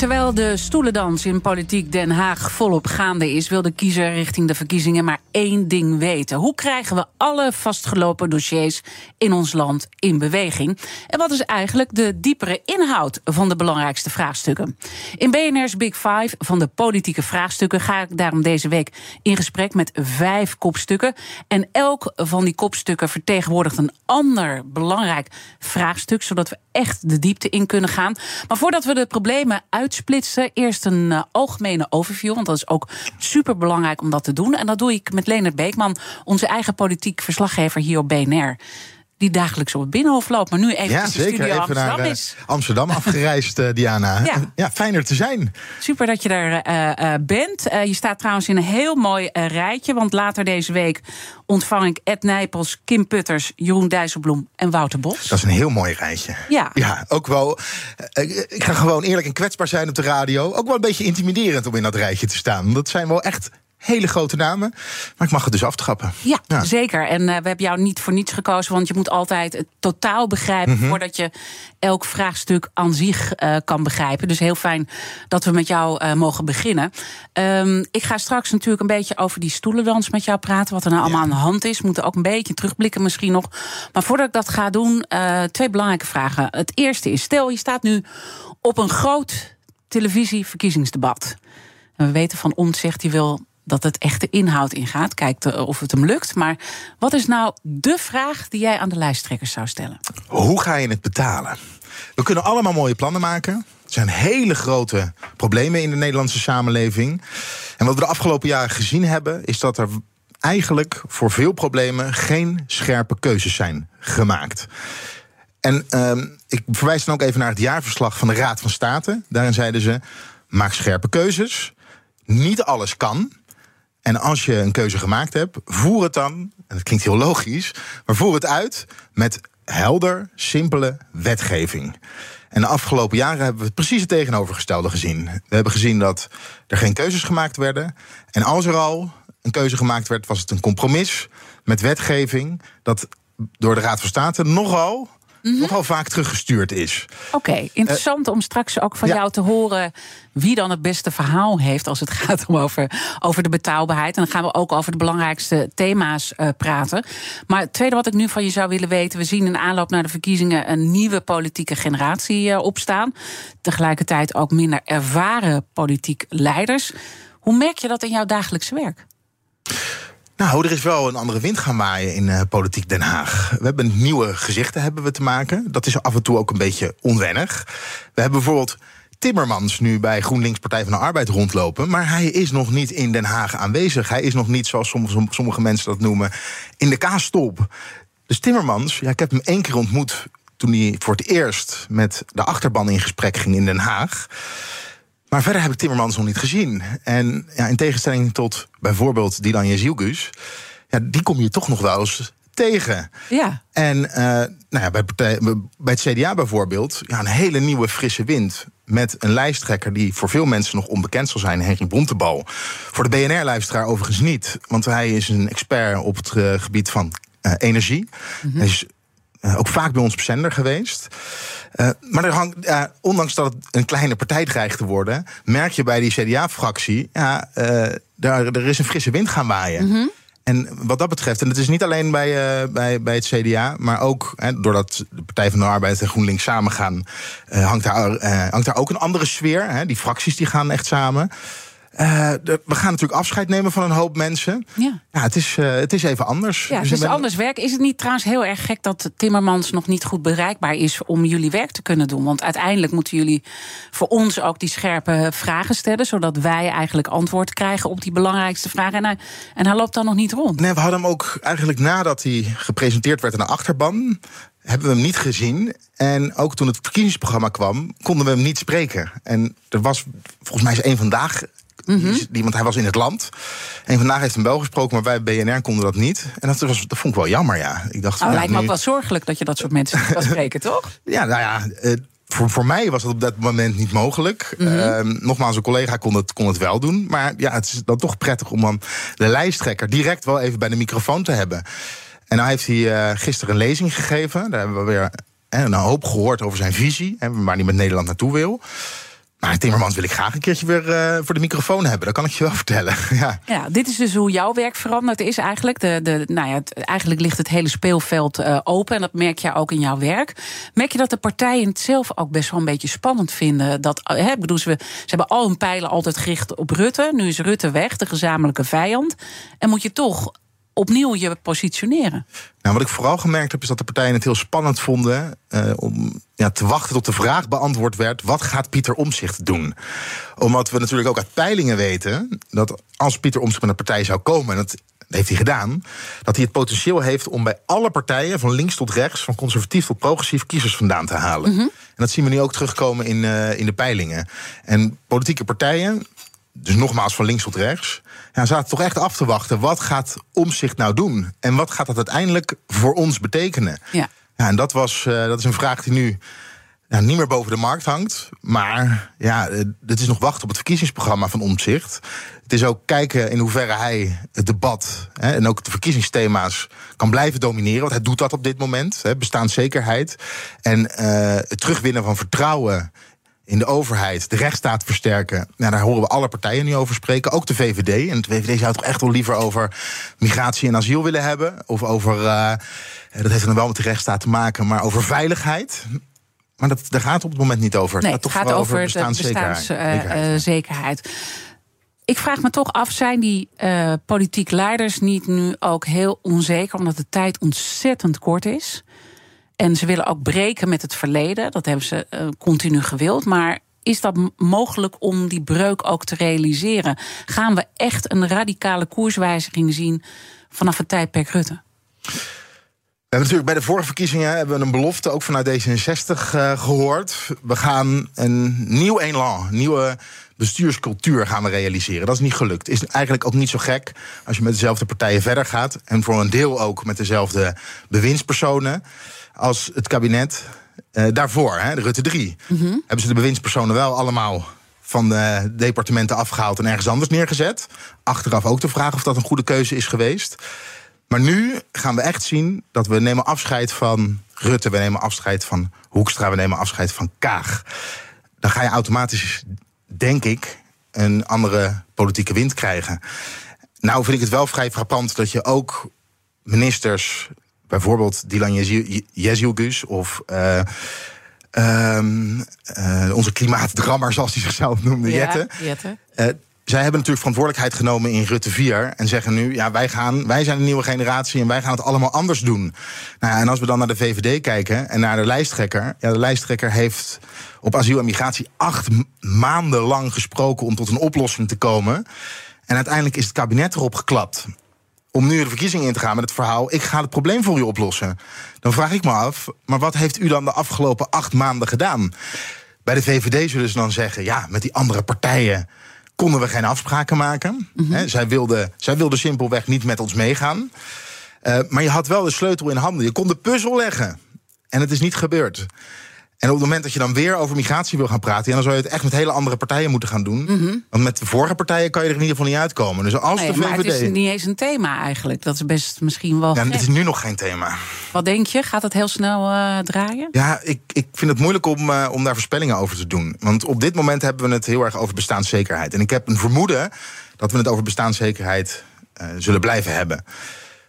Terwijl de stoelendans in politiek Den Haag volop gaande is, wil de kiezer richting de verkiezingen maar één ding weten. Hoe krijgen we alle vastgelopen dossiers in ons land in beweging? En wat is eigenlijk de diepere inhoud van de belangrijkste vraagstukken? In BNR's Big Five van de politieke vraagstukken ga ik daarom deze week in gesprek met vijf kopstukken. En elk van die kopstukken vertegenwoordigt een ander belangrijk vraagstuk, zodat we echt de diepte in kunnen gaan. Maar voordat we de problemen uitsplitsen, eerst een uh, algemene overview. Want dat is ook super belangrijk om dat te doen. En dat doe ik met Leonard Beekman, onze eigen politiek verslaggever hier op BNR die dagelijks op het Binnenhof loopt. Maar nu even ja, de zeker. studio even Amsterdam naar uh, is. Amsterdam afgereisd, uh, Diana. Ja. ja. fijner te zijn. Super dat je daar uh, bent. je staat trouwens in een heel mooi rijtje. Want later deze week ontvang ik Ed Nijpels, Kim Putters, Jeroen Dijsselbloem en Wouter Bos. Dat is een heel mooi rijtje. Ja. Ja, ook wel. ik ga gewoon eerlijk en kwetsbaar zijn op de radio. Ook wel een beetje intimiderend om in dat rijtje te staan. Dat zijn wel echt hele grote namen. Maar ik mag het dus aftrappen. Ja, ja. zeker. En uh, we hebben jou niet voor niets gekozen, want je moet altijd het totaal begrijpen mm -hmm. voordat je elk vraagstuk aan zich uh, kan begrijpen. Dus heel fijn dat we met jou uh, mogen beginnen. Um, ik ga straks natuurlijk een beetje over die stoelendans met jou praten, wat er nou allemaal ja. aan de hand is. We moeten ook een beetje terugblikken misschien nog. Maar voordat ik dat ga doen, twee belangrijke vragen. Het eerste is, stel je staat nu op een groot televisieverkiezingsdebat. En we weten van Omtzigt, die wil dat het echt de inhoud ingaat. Kijkt of het hem lukt. Maar wat is nou de vraag die jij aan de lijsttrekkers zou stellen? Hoe ga je het betalen? We kunnen allemaal mooie plannen maken. Er zijn hele grote problemen in de Nederlandse samenleving. En wat we de afgelopen jaren gezien hebben, is dat er eigenlijk voor veel problemen geen scherpe keuzes zijn gemaakt. En uh, ik verwijs dan ook even naar het jaarverslag van de Raad van State. Daarin zeiden ze: maak scherpe keuzes. Niet alles kan. En als je een keuze gemaakt hebt, voer het dan, en dat klinkt heel logisch, maar voer het uit met helder, simpele wetgeving. En de afgelopen jaren hebben we precies het tegenovergestelde gezien. We hebben gezien dat er geen keuzes gemaakt werden. En als er al een keuze gemaakt werd, was het een compromis met wetgeving dat door de Raad van State nogal Mm -hmm. nogal vaak teruggestuurd is. Oké, okay, interessant uh, om straks ook van ja. jou te horen wie dan het beste verhaal heeft als het gaat om over, over de betaalbaarheid. En dan gaan we ook over de belangrijkste thema's uh, praten. Maar het tweede wat ik nu van je zou willen weten, we zien in aanloop naar de verkiezingen een nieuwe politieke generatie uh, opstaan. Tegelijkertijd ook minder ervaren politiek leiders. Hoe merk je dat in jouw dagelijkse werk? Nou, er is wel een andere wind gaan waaien in uh, politiek Den Haag. We hebben nieuwe gezichten hebben we te maken. Dat is af en toe ook een beetje onwennig. We hebben bijvoorbeeld Timmermans nu bij GroenLinks Partij van de Arbeid rondlopen. Maar hij is nog niet in Den Haag aanwezig. Hij is nog niet, zoals sommige, sommige mensen dat noemen, in de kaasstop. Dus Timmermans, ja, ik heb hem één keer ontmoet toen hij voor het eerst met de achterban in gesprek ging in Den Haag. Maar verder heb ik Timmermans nog niet gezien. En ja, in tegenstelling tot bijvoorbeeld Dylan Jezielgus... Ja, die kom je toch nog wel eens tegen. Ja. En uh, nou ja, bij, bij het CDA bijvoorbeeld... Ja, een hele nieuwe frisse wind met een lijsttrekker... die voor veel mensen nog onbekend zal zijn, Henry Bontebal. Voor de BNR-luisteraar overigens niet. Want hij is een expert op het uh, gebied van uh, energie. Mm -hmm. Hij is uh, ook vaak bij ons op zender geweest. Uh, maar er hangt, uh, ondanks dat het een kleine partij dreigt te worden, merk je bij die CDA-fractie, ja, daar, er is een frisse wind gaan waaien. Mhm. Mm -hmm. En wat dat betreft, en het is niet alleen bij, bij, bij het CDA, maar ook hè, doordat de Partij van de Arbeid en GroenLinks samengaan, hangt, daar, hangt daar ook een andere sfeer. Hè, die fracties die gaan echt samen. Uh, we gaan natuurlijk afscheid nemen van een hoop mensen. Ja, ja het, is, uh, het is even anders. Ja, het is anders werk. Is het niet trouwens heel erg gek dat Timmermans nog niet goed bereikbaar is om jullie werk te kunnen doen? Want uiteindelijk moeten jullie voor ons ook die scherpe vragen stellen, zodat wij eigenlijk antwoord krijgen op die belangrijkste vragen. En hij, en hij loopt dan nog niet rond. Nee, we hadden hem ook eigenlijk nadat hij gepresenteerd werd in de achterban hebben we hem niet gezien. En ook toen het verkiezingsprogramma kwam, konden we hem niet spreken. En er was, volgens mij is één vandaag Mm die, want hij was in het land. En vandaag heeft hem wel gesproken, maar wij BNR konden dat niet. En dat, was, dat vond ik wel jammer, ja. Ik dacht, oh, lijkt me ook wel zorgelijk dat je dat soort mensen kan spreken, toch? Ja, nou ja. Uh, voor, voor mij was dat op dat moment niet mogelijk. Mm -hmm. nogmaals, een collega kon het, kon het wel doen. Maar ja, het is dan toch prettig om dan de lijsttrekker direct wel even bij de microfoon te hebben. En nou heeft hij uh, gisteren een lezing gegeven. Daar hebben we weer een hoop gehoord over zijn visie. Hè, waar hij met Nederland naartoe wil. Maar Timmermans wil ik graag een keertje weer uh, voor de microfoon hebben. Dat kan ik je wel vertellen. ja. ja, dit is dus hoe jouw werk veranderd is eigenlijk. De, de, nou ja, eigenlijk ligt het hele speelveld uh, open. En dat merk je ook in jouw werk. Merk je dat de partijen het zelf ook best wel een beetje spannend vinden? Dat, hè, bedoel, ze, ze hebben al hun pijlen altijd gericht op Rutte. Nu is Rutte weg, de gezamenlijke vijand. En moet je toch opnieuw je positioneren. Nou, wat ik vooral gemerkt heb, is dat de partijen het heel spannend vonden uh, om ja, te wachten tot de vraag beantwoord werd: wat gaat Pieter Omzicht doen? Omdat we natuurlijk ook uit peilingen weten dat als Pieter Omzicht met een partij zou komen, en dat heeft hij gedaan, dat hij het potentieel heeft om bij alle partijen, van links tot rechts, van conservatief tot progressief, kiezers vandaan te halen. Mhm. En dat zien we nu ook terugkomen in, uh, in de peilingen. En politieke partijen, dus nogmaals van links tot rechts, ja, zaten toch echt af te wachten. Wat gaat Omzicht nou doen? En wat gaat dat uiteindelijk voor ons betekenen? Ja. Ja, en dat, was, uh, dat is een vraag die nu ja, niet meer boven de markt hangt. Maar ja, het is nog wachten op het verkiezingsprogramma van Omzicht. Het is ook kijken in hoeverre hij het debat hè, en ook de verkiezingsthema's kan blijven domineren. Want hij doet dat op dit moment. Hè, bestaanszekerheid. En uh, het terugwinnen van vertrouwen in de overheid, de rechtsstaat versterken. Nou, daar horen we alle partijen nu over spreken. Ook de VVD. En de VVD zou toch echt wel liever over migratie en asiel willen hebben. Of over, uh, dat heeft dan wel met de rechtsstaat te maken, maar over veiligheid. Maar dat, daar gaat het op het moment niet over. Nee, het gaat, over, over bestaanszekerheid. Uh, ik vraag me toch af, zijn die uh, politiek leiders niet nu ook heel onzeker... omdat de tijd ontzettend kort is... En ze willen ook breken met het verleden. Dat hebben ze uh, continu gewild. Maar is dat mogelijk om die breuk ook te realiseren? Gaan we echt een radicale koerswijziging zien vanaf het tijdperk Rutte? We hebben natuurlijk bij de vorige verkiezingen hebben we een belofte ook vanuit D66 uh, eh, gehoord. We gaan een nieuw elan, nieuwe bestuurscultuur gaan we realiseren. Dat is niet gelukt. Is eigenlijk ook niet zo gek als je met dezelfde partijen verder gaat. En voor een deel ook met dezelfde bewindspersonen als het kabinet uh, daarvoor, hè, de Rutte 3. Mm -hmm. Hebben ze de bewindspersonen wel allemaal van de departementen afgehaald en ergens anders neergezet. Achteraf ook de vraag of dat een goede keuze is geweest. Maar nu gaan we echt zien dat we nemen afscheid van Rutte, we nemen afscheid van Hoekstra, we nemen afscheid van Kaag. Dan ga je automatisch, denk ik, een andere politieke wind krijgen. Nou vind ik het wel vrij frappant dat je ook ministers bijvoorbeeld Dylan Jezielgus of uh, um, uh, onze klimaatdrammer, zoals hij zichzelf noemde, ja, Jette. Jette. Uh, zij hebben natuurlijk verantwoordelijkheid genomen in Rutte 4 en zeggen nu: ja, wij, gaan, wij zijn een nieuwe generatie en wij gaan het allemaal anders doen. Nou, en als we dan naar de VVD kijken en naar de lijsttrekker, ja, de lijsttrekker heeft op asiel en migratie acht maanden lang gesproken om tot een oplossing te komen. En uiteindelijk is het kabinet erop geklapt om nu de verkiezingen in te gaan met het verhaal: ik ga het probleem voor u oplossen. Dan vraag ik me af, maar wat heeft u dan de afgelopen acht maanden gedaan? Bij de VVD zullen ze dan zeggen: ja, met die andere partijen konden we geen afspraken maken. Mhm. zij, wilden, zij wilden simpelweg niet met ons meegaan. Uh, maar je had wel de sleutel in handen. Je kon de puzzel leggen. En het is niet gebeurd. En op het moment dat je dan weer over migratie wil gaan praten, ja, dan zou je het echt met hele andere partijen moeten gaan doen. Mhm. Want met de vorige partijen kan je er in ieder geval niet uitkomen. Dus als nee, de VVD. Maar het is niet eens een thema eigenlijk. Dat is best misschien wel. Ja, het is nu nog geen thema. Wat denk je? Gaat het heel snel uh, draaien? Ja, ik, ik vind het moeilijk om, uh, om daar voorspellingen over te doen. Want op dit moment hebben we het heel erg over bestaanszekerheid. En ik heb een vermoeden dat we het over bestaanszekerheid uh, zullen blijven hebben.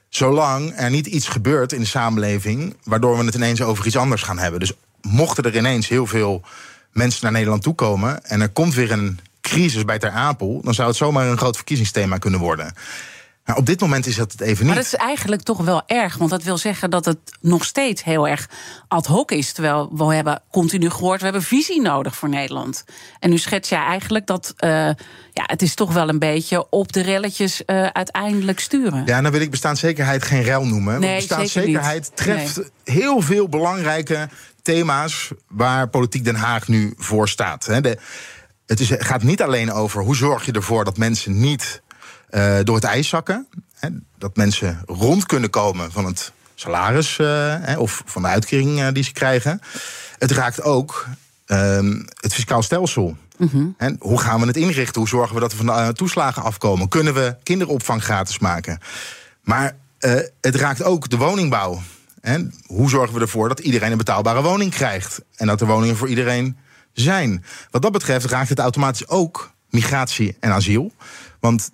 Zolang er niet iets gebeurt in de samenleving waardoor we het ineens over iets anders gaan hebben. Dus mochten er ineens heel veel mensen naar Nederland toe komen en er komt weer een crisis bij Ter Apel, dan zou het zomaar een groot verkiezingsthema kunnen worden. Maar op dit moment is dat het even niet. Maar dat is eigenlijk toch wel erg. Want dat wil zeggen dat het nog steeds heel erg ad hoc is. Terwijl we hebben continu gehoord, we hebben visie nodig voor Nederland. En nu schets jij eigenlijk dat uh, ja, het is toch wel een beetje op de relletjes uh, uiteindelijk sturen. Ja, dan wil ik bestaanszekerheid geen rel noemen. Nee, bestaanszekerheid treft nee. heel veel belangrijke thema's waar politiek Den Haag nu voor staat. De, het is, gaat niet alleen over hoe zorg je ervoor dat mensen niet uh, door het ijs zakken. Hè, dat mensen rond kunnen komen van het salaris uh, hè, of van de uitkering uh, die ze krijgen. Het raakt ook het fiscaal stelsel. Mm -hmm. En hoe gaan we het inrichten? Hoe zorgen we dat we van de toeslagen afkomen? Kunnen we kinderopvang gratis maken? Maar het raakt ook de woningbouw. En hoe zorgen we ervoor dat iedereen een betaalbare woning krijgt? En dat er woningen voor iedereen zijn. Wat dat betreft raakt het automatisch ook migratie en asiel. Want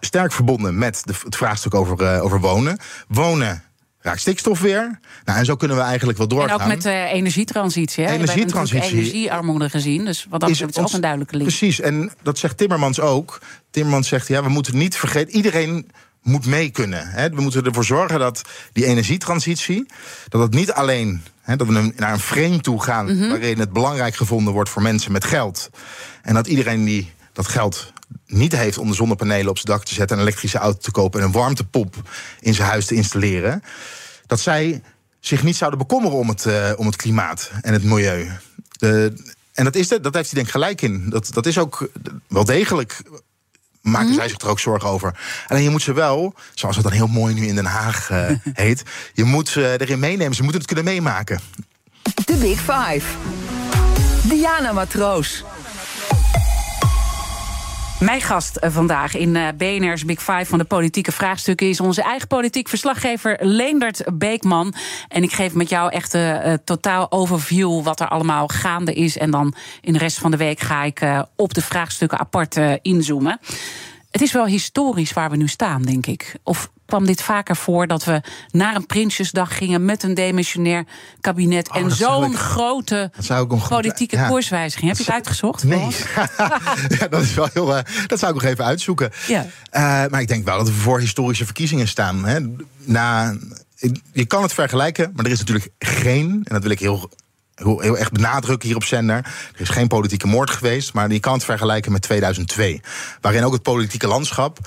sterk verbonden met de, het vraagstuk over, uh, over wonen. Wonen raakt stikstof weer. Nou, en zo kunnen we eigenlijk wel doorgaan. En ook met de energietransitie. Hè? Energietransitie. We energiearmoede gezien. Dus wat dat is, is ook een duidelijke link. Precies, en dat zegt Timmermans ook. Timmermans zegt, ja, we moeten niet vergeten... iedereen moet mee kunnen. Hè? We moeten ervoor zorgen dat die energietransitie... dat het niet alleen dat we naar een frame toe gaan... Mm -hmm. waarin het belangrijk gevonden wordt voor mensen met geld... en dat iedereen die dat geld niet heeft om de zonnepanelen op zijn dak te zetten, een elektrische auto te kopen en een warmtepomp in zijn huis te installeren, dat zij zich niet zouden bekommeren om het, uh, om het klimaat en het milieu. De, en dat, is de, dat heeft hij denk ik gelijk in. Dat, dat is ook wel degelijk. Maken mm. zij zich er ook zorgen over. Alleen je moet ze wel, zoals het dan heel mooi nu in Den Haag uh, heet, je moet ze erin meenemen. Ze moeten het kunnen meemaken. De Big Five. Diana Matroos. Mijn gast vandaag in BNR's Big Five van de politieke vraagstukken is onze eigen politiek verslaggever Leendert Beekman. En ik geef met jou echt een uh, totaal overview wat er allemaal gaande is. En dan in de rest van de week ga ik op de vraagstukken apart inzoomen. Het is wel historisch waar we nu staan, denk ik. Of kwam dit vaker voor dat we naar een Prinsjesdag gingen met een demissionair kabinet oh, en zo'n grote politieke ja. koerswijziging. Heb je het uitgezocht? Nee. ja, dat is wel heel. Uh, dat zou ik nog even uitzoeken. Ja. Uh, maar ik denk wel dat we voor historische verkiezingen staan. Hè. Na, je kan het vergelijken, maar er is natuurlijk geen, en dat wil ik heel heel, heel echt benadrukken hier op zender. Er is geen politieke moord geweest, maar je kan het vergelijken met 2002. Waarin ook het politieke landschap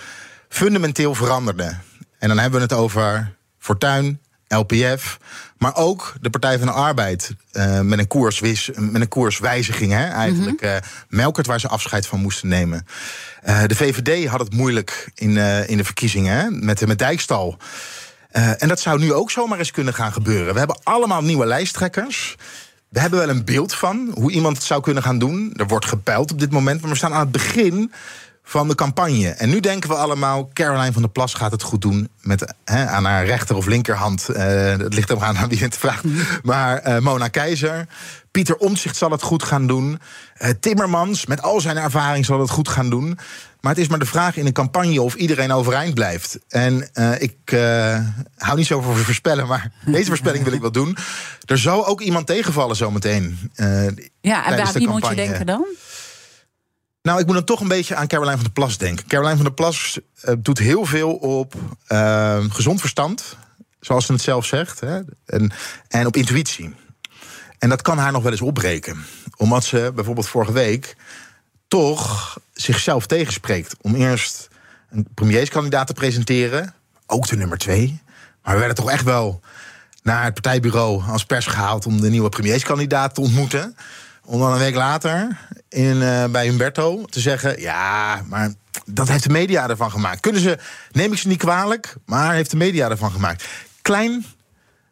fundamenteel veranderde. En dan hebben we het over Fortuin, LPF, maar ook de Partij van de Arbeid uh, met, een koerswis, met een koerswijziging. Hè, eigenlijk mm -hmm. uh, Melkert, waar ze afscheid van moesten nemen. Uh, de VVD had het moeilijk in, in de verkiezingen hè, met, met Dijkstal. en dat zou nu ook zomaar eens kunnen gaan gebeuren. We hebben allemaal nieuwe lijsttrekkers. We hebben wel een beeld van hoe iemand het zou kunnen gaan doen. Er wordt gepeild op dit moment, maar we staan aan het begin van de campagne. En nu denken we allemaal, Caroline van der Plas gaat het goed doen... Met, aan haar rechter of linkerhand. Uh, het ligt er aan wie het vraagt. Mhm. Maar uh, Mona Keizer, Pieter Omtzigt zal het goed gaan doen. Uh, Timmermans, met al zijn ervaring, zal het goed gaan doen. Maar het is maar de vraag in een campagne of iedereen overeind blijft. En ik hou niet zo van voorspellen, maar deze voorspelling wil ik wel doen. Er zou ook iemand tegenvallen zometeen. ja, en bij wie moet je denken dan? Nou, ik moet dan toch een beetje aan Caroline van der Plas denken. Caroline van der Plas uh, doet heel veel op uh, gezond verstand, zoals ze het zelf zegt, hè, en, en op intuïtie. En dat kan haar nog wel eens opbreken. Omdat ze bijvoorbeeld vorige week toch zichzelf tegenspreekt. Om eerst een premierskandidaat te presenteren, ook de nummer twee. Maar we werden toch echt wel naar het partijbureau als pers gehaald om de nieuwe premierskandidaat te ontmoeten. Om dan een week later in, uh, bij Humberto te zeggen: ja, maar dat heeft de media ervan gemaakt. Kunnen ze, neem ik ze niet kwalijk, maar heeft de media ervan gemaakt. Klein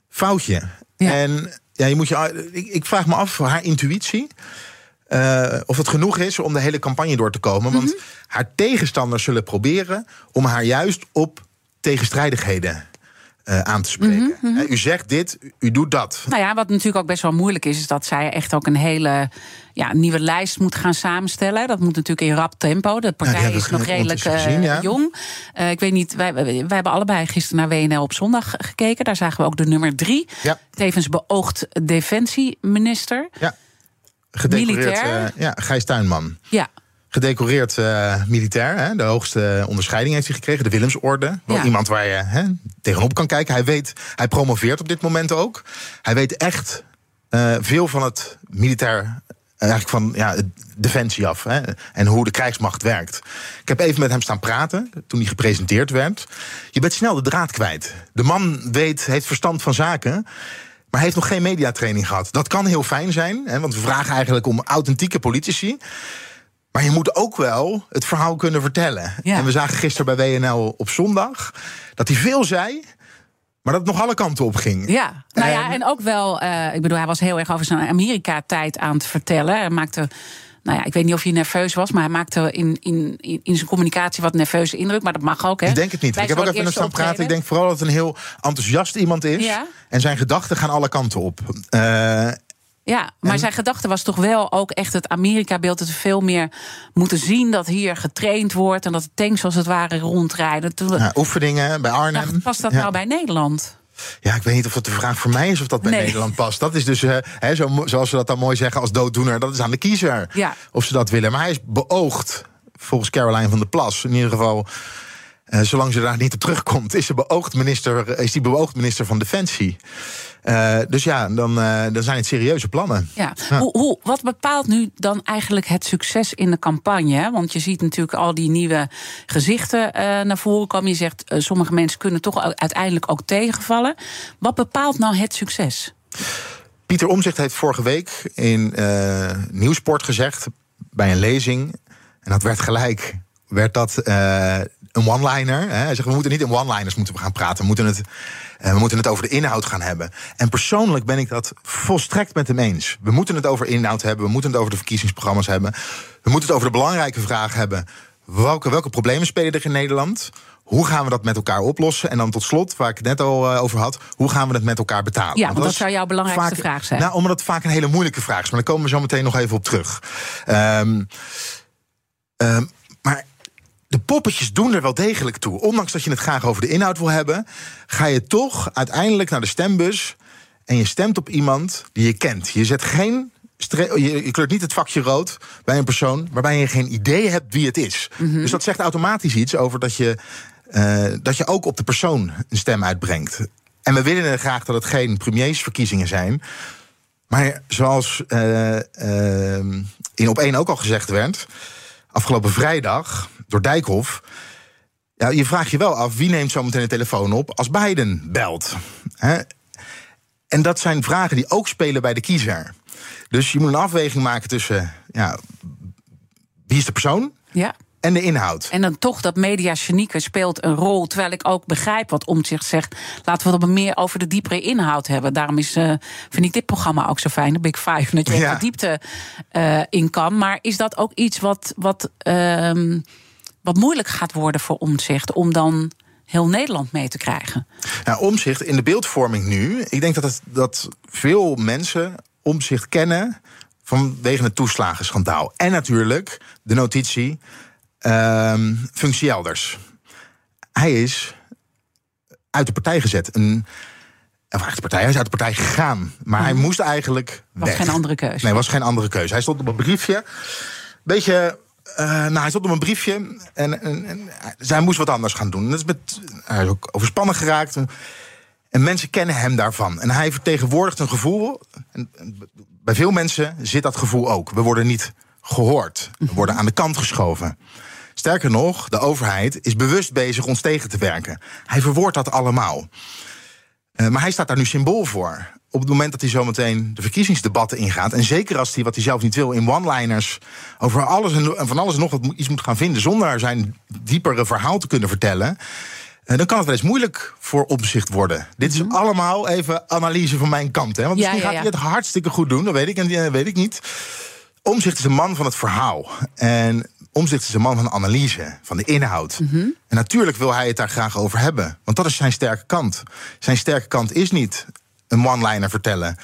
foutje. Ja. En ja, je moet je, ik, ik vraag me af, haar intuïtie. Uh, of het genoeg is om de hele campagne door te komen. Want mm -hmm. haar tegenstanders zullen proberen om haar juist op tegenstrijdigheden uh, aan te spreken. Mm -hmm. U zegt dit, u doet dat. Nou ja, wat natuurlijk ook best wel moeilijk is, is dat zij echt ook een hele ja, nieuwe lijst moet gaan samenstellen. Dat moet natuurlijk in rap tempo. De partij ja, is nog redelijk gezien, uh, jong. Uh, ik weet niet, wij, wij hebben allebei gisteren naar WNL op zondag gekeken. Daar zagen we ook de nummer drie. Ja. Tevens beoogd defensieminister. Ja, gedecoreerd. Militair. ja, Gijs Tuinman. Ja. Gedecoreerd uh, militair. Hè? De hoogste onderscheiding heeft hij gekregen, de Willemsorde. Wel Ja. iemand waar je hè, tegenop kan kijken. Hij weet, hij promoveert op dit moment ook. Hij weet echt eh, veel van het militair. eh, Eigenlijk van ja, defensie af hè, en hoe de krijgsmacht werkt. Ik heb even met hem staan praten toen hij gepresenteerd werd. Je bent snel de draad kwijt. De man weet, heeft verstand van zaken. Maar heeft nog geen mediatraining gehad. Dat kan heel fijn zijn, hè, want we vragen eigenlijk om authentieke politici. Maar je moet ook wel het verhaal kunnen vertellen. Ja. En we zagen gisteren bij WNL op zondag dat hij veel zei, maar dat het nog alle kanten op ging. Ja, nou ja, En- en ook wel, eh, ik bedoel, hij was heel erg over zijn Amerika-tijd aan het vertellen. Hij maakte, nou ja, ik weet niet of hij nerveus was, maar hij maakte in, in, in zijn communicatie wat nerveuze indruk. Maar dat mag ook, hè? Ik denk het niet. Ik heb ook even met hem praten. Ik denk vooral dat het een heel enthousiast iemand is. Ja. En zijn gedachten gaan alle kanten op. Eh, Ja, maar En- zijn gedachte was toch wel ook echt het Amerika-beeld. Dat we veel meer moeten zien dat hier getraind wordt. En dat de tanks als het ware rondrijden. Toen, ja, oefeningen bij Arnhem. dacht, past dat ja. nou bij Nederland? Ja, ik weet niet of het de vraag voor mij is of dat bij Nee. Nederland past. Dat is dus, eh, hè, zo, zoals ze dat dan mooi zeggen als dooddoener, dat is aan de kiezer. Ja. Of ze dat willen. Maar hij is beoogd, volgens Caroline van der Plas. In ieder geval, eh, zolang ze daar niet op terugkomt, is, ze beoogd minister, is die beoogd minister van Defensie. Eh, dus ja, dan, eh, dan zijn het serieuze plannen. Ja. Ja. Hoe, hoe, wat bepaalt nu dan eigenlijk het succes in de campagne? hè? Want je ziet natuurlijk al die nieuwe gezichten naar voren komen. Je zegt, sommige mensen kunnen toch uiteindelijk ook tegenvallen. Wat bepaalt nou het succes? Pieter Omzicht heeft vorige week in Nieuwsport gezegd, bij een lezing, en dat werd gelijk, werd dat eh, een one-liner. Hij zegt, we moeten niet in one-liners moeten we gaan praten, we moeten, het, eh, we moeten het over de inhoud gaan hebben. En persoonlijk ben ik dat volstrekt met hem eens. We moeten het over inhoud hebben, we moeten het over de verkiezingsprogramma's hebben, we moeten het over de belangrijke vraag hebben. Welke, welke problemen spelen er in Nederland? Hoe gaan we dat met elkaar oplossen? En dan tot slot, waar ik het net al eh, over had, hoe gaan we het met elkaar betalen? Ja, want dat zou jouw belangrijkste vaak- vraag zijn. Nou, omdat het vaak een hele moeilijke vraag is. Maar daar komen we zo meteen nog even op terug. Maar de poppetjes doen er wel degelijk toe. Ondanks dat je het graag over de inhoud wil hebben, ga je toch uiteindelijk naar de stembus en je stemt op iemand die je kent. Je zet geen. Je, kleurt niet het vakje rood bij een persoon waarbij je geen idee hebt wie het is. Dus dat zegt automatisch iets over dat je, eh, dat je ook op de persoon een stem uitbrengt. En we willen graag dat het geen premiersverkiezingen zijn. Maar zoals eh, eh, in op één ook al gezegd werd, afgelopen vrijdag door Dijkhoff. Ja, je vraagt je wel af wie neemt zo meteen de telefoon op als Biden belt. Hè? En dat zijn vragen die ook spelen bij de kiezer. Dus je moet een afweging maken tussen ja, wie is de persoon Ja. En de inhoud. En dan toch dat media genieke speelt een rol. Terwijl ik ook begrijp wat Omtzigt zegt. Laten we het meer over de diepere inhoud hebben. Daarom is, eh, vind ik dit programma ook zo fijn, de Big Five. Dat je Ja. de diepte eh, in kan. Maar is dat ook iets wat, wat, ehm, wat moeilijk gaat worden voor Omtzigt? Om dan heel Nederland mee te krijgen? Nou, omzicht in de beeldvorming nu. Ik denk dat, het, dat veel mensen omzicht kennen vanwege het toeslagenschandaal. En natuurlijk de notitie ehm functie elders. Hij is uit de partij gezet. Een, of uit de partij, hij is uit de partij gegaan. Maar hij moest eigenlijk Was weg. geen andere keuze. Nee, was geen andere keuze. Hij stond op een briefje. Beetje. eh, nou, hij stond op een briefje en, en, en zij moest wat anders gaan doen. Dat is met, hij is ook overspannen geraakt. En mensen kennen hem daarvan. En hij vertegenwoordigt een gevoel. En bij veel mensen zit dat gevoel ook. We worden niet gehoord. We worden aan de kant geschoven. Sterker nog, de overheid is bewust bezig ons tegen te werken. Hij verwoordt dat allemaal. Eh, maar hij staat daar nu symbool voor. Op het moment dat hij zometeen de verkiezingsdebatten ingaat. En zeker als hij wat hij zelf niet wil in one-liners. over alles en van alles en nog wat iets moet gaan vinden. zonder zijn diepere verhaal te kunnen vertellen. eh, dan kan het wel eens moeilijk voor opzicht worden. Dit is allemaal even analyse van mijn kant. Hè? Want Mhm. Ja, misschien ja, gaat hij het hartstikke goed doen, dat weet ik, en die, eh, weet ik niet. Omzicht is een man van het verhaal. En Omzicht is een man van de analyse, van de inhoud. Mhm. En natuurlijk wil hij het daar graag over hebben. Want dat is zijn sterke kant. Zijn sterke kant is niet een one-liner vertellen.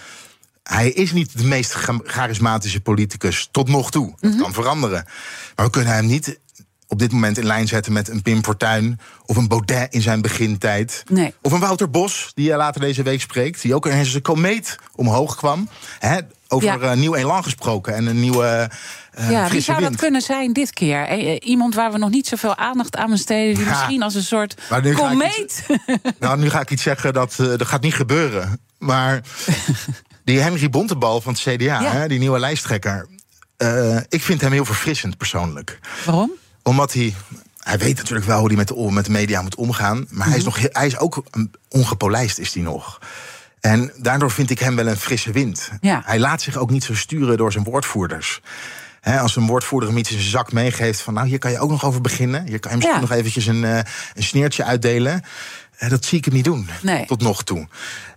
Hij is niet de meest cha- charismatische politicus tot nog toe. Dat Mhm. kan veranderen. Maar we kunnen hem niet op dit moment in lijn zetten met een Pim Fortuyn of een Baudet in zijn begintijd. Nee. Of een Wouter Bos, die later deze week spreekt, die ook eens een komeet omhoog kwam. Over Ja. nieuw elan gesproken en een nieuwe eh ja, wie zou dat wind. kunnen zijn dit keer? Eh, Iemand waar we nog niet zoveel aandacht aan besteden... die Ja. misschien als een soort Maar nu ga ik komeet... Nou, nu ga ik iets zeggen dat, eh, dat gaat niet gebeuren. Maar die Henry Bontebal van het CDA, Ja. hè, die nieuwe lijsttrekker. eh, ik vind hem heel verfrissend persoonlijk. Waarom? Omdat hij. Hij weet natuurlijk wel hoe hij met de, met de media moet omgaan. Maar hij, is nog, heel- hij is ook ongepolijst, is hij nog. En daardoor vind ik hem wel een frisse wind. Ja. Hij laat zich ook niet zo sturen door zijn woordvoerders. Hè, als een woordvoerder hem iets in zijn zak meegeeft van... nou, hier kan je ook nog over beginnen. Hier kan je misschien Ja. nog eventjes een, eh, een sneertje uitdelen. Eh, dat zie ik hem niet doen, Nee. tot nog toe.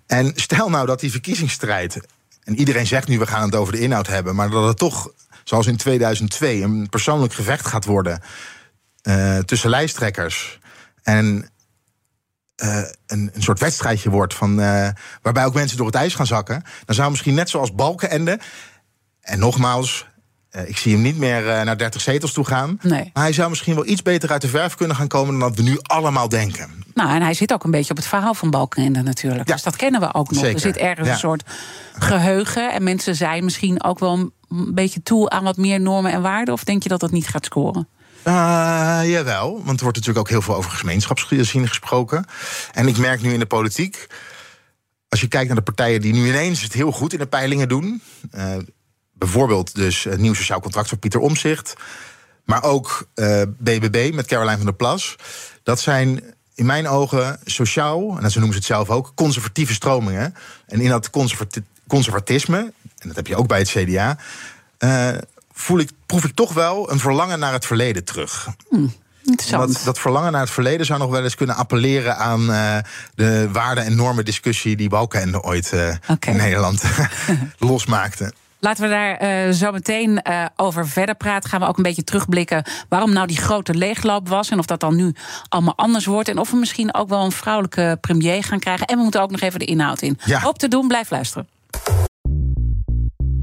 En stel nou dat die verkiezingsstrijd... en iedereen zegt nu, we gaan het over de inhoud hebben... maar dat het toch, zoals in 2002, een persoonlijk gevecht gaat worden... eh, tussen lijsttrekkers en eh, een, een soort wedstrijdje wordt... Van, eh, waarbij ook mensen door het ijs gaan zakken... dan zou misschien net zoals Balkenende... en nogmaals, eh, ik zie hem niet meer naar 30 zetels toe gaan... Nee. maar hij zou misschien wel iets beter uit de verf kunnen gaan komen... dan dat we nu allemaal denken. Nou, en hij zit ook een beetje op het verhaal van Balkenende natuurlijk. Ja. Dus dat kennen we ook nog. Zeker, Er zit ergens ja. een soort geheugen. En mensen zijn misschien ook wel een beetje toe aan wat meer normen en waarden. Of denk je dat dat niet gaat scoren? Eh, jawel, want er wordt natuurlijk ook heel veel over gemeenschapsgezien gesproken. En ik merk nu in de politiek, als je kijkt naar de partijen die nu ineens het heel goed in de peilingen doen. eh, bijvoorbeeld dus het nieuw sociaal contract van Pieter Omzicht. Maar ook eh, BBB met Caroline van der Plas. Dat zijn in mijn ogen sociaal, en zo noemen ze het zelf ook, conservatieve stromingen. En in dat conservati- conservatisme, en dat heb je ook bij het CDA, voel ik, proef ik toch wel een verlangen naar het verleden terug. Interessant. Dat, dat verlangen naar het verleden zou nog wel eens kunnen appelleren aan eh, de waarden- en normen-discussie die Balkenende ooit eh, in Nederland losmaakte. Laten we daar eh, zo meteen over verder praten. Gaan we ook een beetje terugblikken waarom nou die grote leegloop was. En of dat dan nu allemaal anders wordt. En of we misschien ook wel een vrouwelijke premier gaan krijgen. En we moeten ook nog even de inhoud in. Ja. Hoop te doen, blijf luisteren.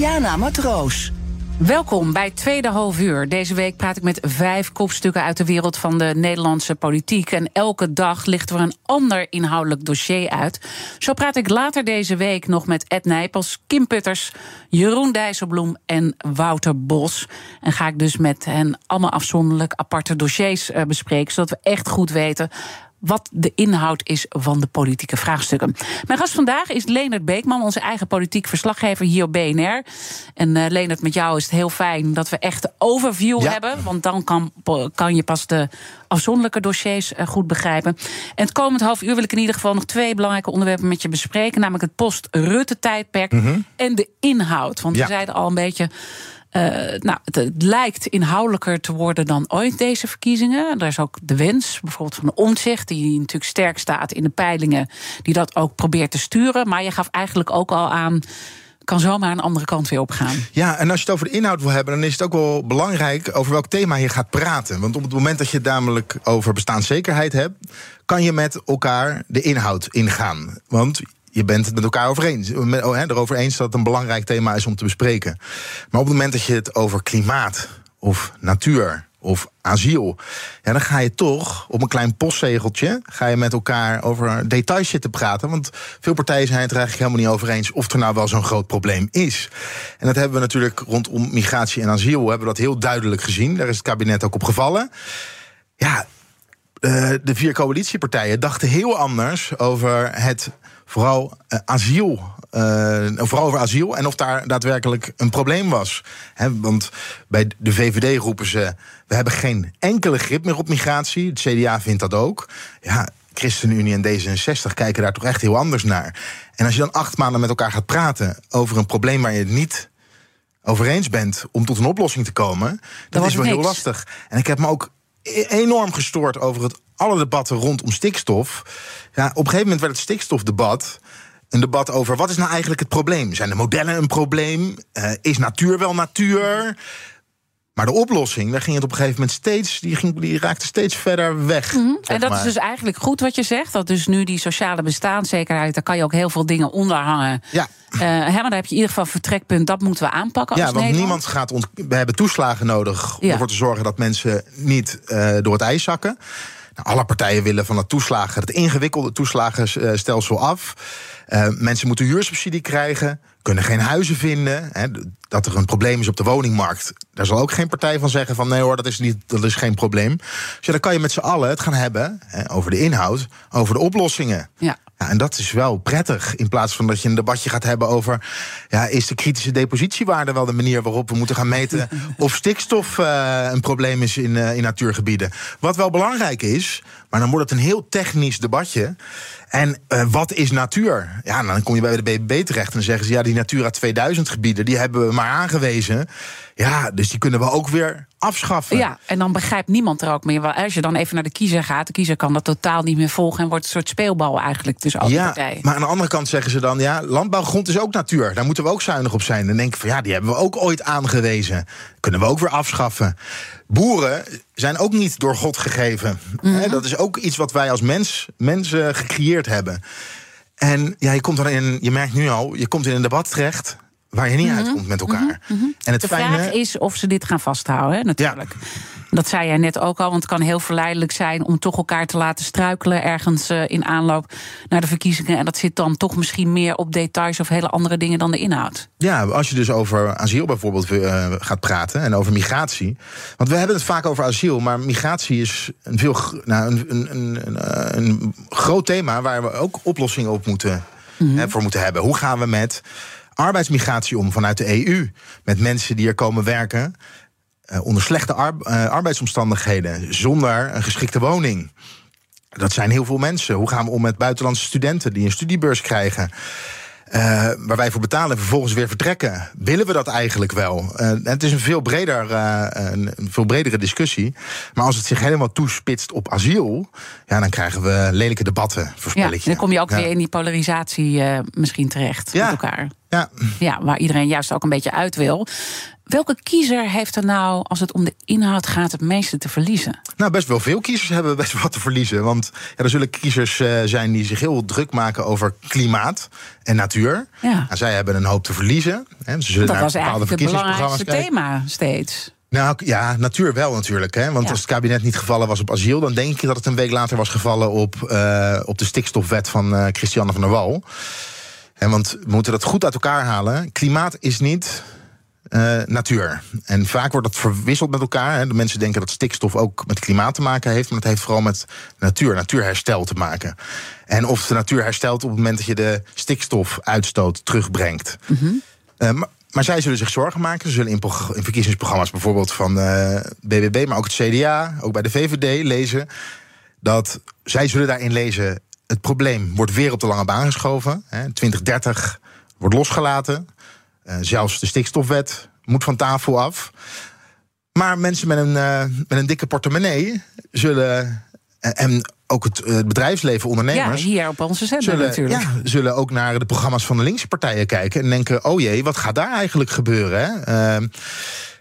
Diana Matroos. Welkom bij tweede half uur. Deze week praat ik met vijf kopstukken uit de wereld van de Nederlandse politiek. En elke dag ligt er een ander inhoudelijk dossier uit. Zo praat ik later deze week nog met Ed Nijpels, Kim Putters, Jeroen Dijsselbloem en Wouter Bos. En ga ik dus met hen allemaal afzonderlijk aparte dossiers eh, bespreken, zodat we echt goed weten wat de inhoud is van de politieke vraagstukken. Mijn gast vandaag is Leonard Beekman, onze eigen politiek verslaggever hier op BNR. En eh Leonard, met jou is het heel fijn dat we echt de overview Ja. hebben. Want dan kan, kan je pas de afzonderlijke dossiers eh, goed begrijpen. En het komend half uur wil ik in ieder geval nog twee belangrijke onderwerpen met je bespreken. Namelijk het post-Rutte-tijdperk en de inhoud. Want Ja. we zeiden al een beetje. Eh, nou, het, lijkt inhoudelijker te worden dan ooit deze verkiezingen. Er is ook de wens, bijvoorbeeld van de omzicht, die natuurlijk sterk staat in de peilingen, die dat ook probeert te sturen. Maar je gaf eigenlijk ook al aan, kan zomaar een andere kant weer opgaan. Ja, en als je het over de inhoud wil hebben, dan is het ook wel belangrijk over welk thema je gaat praten. Want op het moment dat je het namelijk over bestaanszekerheid hebt, kan je met elkaar de inhoud ingaan. Want je bent het met elkaar over eens, oh, erover eens dat het een belangrijk thema is om te bespreken. Maar op het moment dat je het over klimaat of natuur of asiel, ja, dan ga je toch op een klein postzegeltje ga je met elkaar over details zitten praten. Want veel partijen zijn het er eigenlijk helemaal niet over eens of er nou wel zo'n groot probleem is. En dat hebben we natuurlijk rondom migratie en asiel hebben we dat heel duidelijk gezien. Daar is het kabinet ook op gevallen. Ja, eh, de vier coalitiepartijen dachten heel anders over het vooral eh, asiel. eh, vooral over asiel en of daar daadwerkelijk een probleem was. Want bij de VVD roepen ze: we hebben geen enkele grip meer op migratie. Het CDA vindt dat ook. Ja, ChristenUnie en D66 kijken daar toch echt heel anders naar. En als je dan acht maanden met elkaar gaat praten over een probleem waar je het niet over eens bent om tot een oplossing te komen, dat is wel heel lastig. En ik heb me ook enorm gestoord over het, alle debatten rondom stikstof. Ja, op een gegeven moment werd het stikstofdebat een debat over wat is nou eigenlijk het probleem? Zijn de modellen een probleem? Eh, is natuur wel natuur? Maar de oplossing, daar ging het op een gegeven moment steeds, die, ging, die raakte steeds verder weg. Mhm. En dat maar. is dus eigenlijk goed wat je zegt. Dat dus nu die sociale bestaanszekerheid, daar kan je ook heel veel dingen onder hangen. Ja. Eh, hè, maar daar heb je in ieder geval een vertrekpunt. Dat moeten we aanpakken. Ja, als want Nederland. niemand gaat. Ont we hebben toeslagen nodig om ervoor te zorgen dat mensen niet eh, door het ijs zakken. Nou, alle partijen willen van het toeslagen, het ingewikkelde toeslagenstelsel af. Eh, mensen moeten huursubsidie krijgen, kunnen geen huizen vinden. Hè, dat er een probleem is op de woningmarkt. Daar zal ook geen partij van zeggen van nee hoor, dat is, niet, dat is geen probleem. Dus ja, dan kan je met z'n allen het gaan hebben hè, over de inhoud, over de oplossingen. Ja. Ja, en dat is wel prettig. In plaats van dat je een debatje gaat hebben over. Ja, is de kritische depositiewaarde wel de manier waarop we moeten gaan meten. of stikstof eh, een probleem is in, eh, in natuurgebieden? Wat wel belangrijk is, maar dan wordt het een heel technisch debatje. En eh, wat is natuur? Ja, dan kom je bij de BBB terecht en dan zeggen ze: ja, die Natura 2000 gebieden, die hebben we maar aangewezen. Ja, dus die kunnen we ook weer afschaffen. Ja, en dan begrijpt niemand er ook meer. Als je dan even naar de kiezer gaat, de kiezer kan dat totaal niet meer volgen en wordt een soort speelbal eigenlijk tussen alle Ja, partijen. maar aan de andere kant zeggen ze dan... ja, landbouwgrond is ook natuur. Daar moeten we ook zuinig op zijn. Dan denk ik van ja, die hebben we ook ooit aangewezen. Kunnen we ook weer afschaffen. Boeren zijn ook niet door God gegeven. Mhm. Dat is ook iets wat wij als mens, mensen gecreëerd hebben. En ja, je komt dan in, je merkt nu al, je komt in een debat terecht waar je niet uitkomt met elkaar. En het Mhm. De fijne, vraag is of ze dit gaan vasthouden, hè, natuurlijk. Dat zei jij net ook al, want het kan heel verleidelijk zijn om toch elkaar te laten struikelen ergens eh, in aanloop naar de verkiezingen. En dat zit dan toch misschien meer op details of hele andere dingen dan de inhoud. Ja, als je dus over asiel bijvoorbeeld eh, gaat praten en over migratie. Want we hebben het vaak over asiel, maar migratie is een, veel, nou, een, een, een, een, eh, een groot thema waar we ook oplossingen op moeten, hè, voor moeten hebben. Hoe gaan we met arbeidsmigratie om vanuit de EU? Met mensen die er komen werken onder slechte eh, arbeidsomstandigheden, zonder een geschikte woning. Dat zijn heel veel mensen. Hoe gaan we om met buitenlandse studenten die een studiebeurs krijgen? eh, waar wij voor betalen en vervolgens weer vertrekken. Willen we dat eigenlijk wel? Eh, het is een veel, breder, eh, een, een veel bredere discussie. Maar als het zich helemaal toespitst op asiel, ja, dan krijgen we lelijke debatten, Ja, dan kom je ook Ja. weer in die polarisatie eh, misschien terecht Ja. met elkaar. Ja, Ja, waar iedereen juist ook een beetje uit wil. Welke kiezer heeft er nou, als het om de inhoud gaat, het meeste te verliezen? nou, best wel veel kiezers hebben best wat te verliezen. Want ja, er zullen kiezers eh, zijn die zich heel druk maken over klimaat en natuur. Ja. Nou, zij hebben een hoop te verliezen. Hè. Ze zullen Dat naar was bepaalde eigenlijk het belangrijkste kijken. thema steeds. Nou ja, natuur wel natuurlijk. Hè? Want Ja. als het kabinet niet gevallen was op asiel, dan denk ik dat het een week later was gevallen op, eh, op de stikstofwet van eh, Christiane van der Wal. En want we moeten dat goed uit elkaar halen. Klimaat is niet eh, natuur. En vaak wordt dat verwisseld met elkaar. Hè. De mensen denken dat stikstof ook met klimaat te maken heeft, maar het heeft vooral met natuur, natuurherstel te maken. En of de natuur herstelt op het moment dat je de stikstofuitstoot terugbrengt. Eh, maar, maar zij zullen zich zorgen maken. Ze zullen in, prog- in verkiezingsprogramma's bijvoorbeeld van eh BBB, maar ook het CDA, ook bij de VVD lezen. Dat zij zullen daarin lezen. Het probleem wordt weer op de lange baan geschoven. Hè. 2030 wordt losgelaten. Eh, zelfs de stikstofwet moet van tafel af. Maar mensen met een, eh, met een dikke portemonnee zullen. eh, en ook het, het bedrijfsleven, Ja, ondernemers hier op onze zender zullen, natuurlijk. ja, zullen ook naar de programma's van de linkse partijen kijken en denken: oh jee, wat gaat daar eigenlijk gebeuren? Hè? Ehm,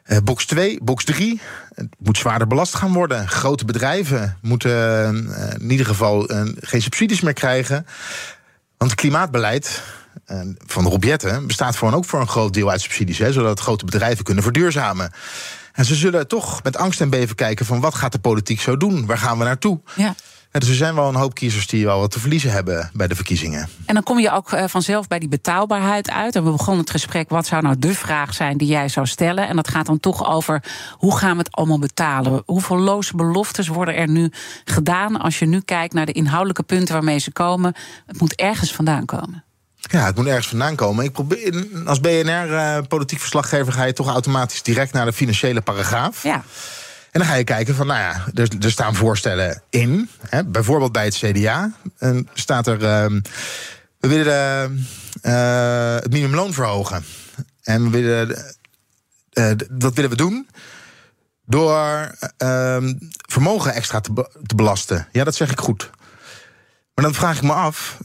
eh, box 2, box 3, het moet zwaarder belast gaan worden. Grote bedrijven moeten in ieder geval geen subsidies meer krijgen. Want het klimaatbeleid van Rob Jetten bestaat gewoon ook voor een groot deel uit subsidies, hè, zodat grote bedrijven kunnen verduurzamen. En ze zullen toch met angst en beven kijken van wat gaat de politiek zo doen? Waar gaan we naartoe? Ja. Ja, dus er zijn wel een hoop kiezers die wel wat te verliezen hebben bij de verkiezingen. En dan kom je ook eh, vanzelf bij die betaalbaarheid uit. En we begonnen het gesprek, wat zou nou de vraag zijn die jij zou stellen? En dat gaat dan toch over, hoe gaan we het allemaal betalen? Hoeveel loze beloftes worden er nu gedaan... als je nu kijkt naar de inhoudelijke punten waarmee ze komen? Het moet ergens vandaan komen. Ja, het moet ergens vandaan komen. Ik probeer, als BNR-politiek verslaggever ga je toch automatisch direct naar de financiële paragraaf. Ja, En dan ga je kijken van, nou ja, er, er staan voorstellen in. Hè, bijvoorbeeld bij het CDA en staat er... ehm, we willen eh, het minimumloon verhogen. En we willen Uh, dat willen we doen door uh, vermogen extra te, be te, belasten. Ja, dat zeg ik goed. Maar dan vraag ik me af.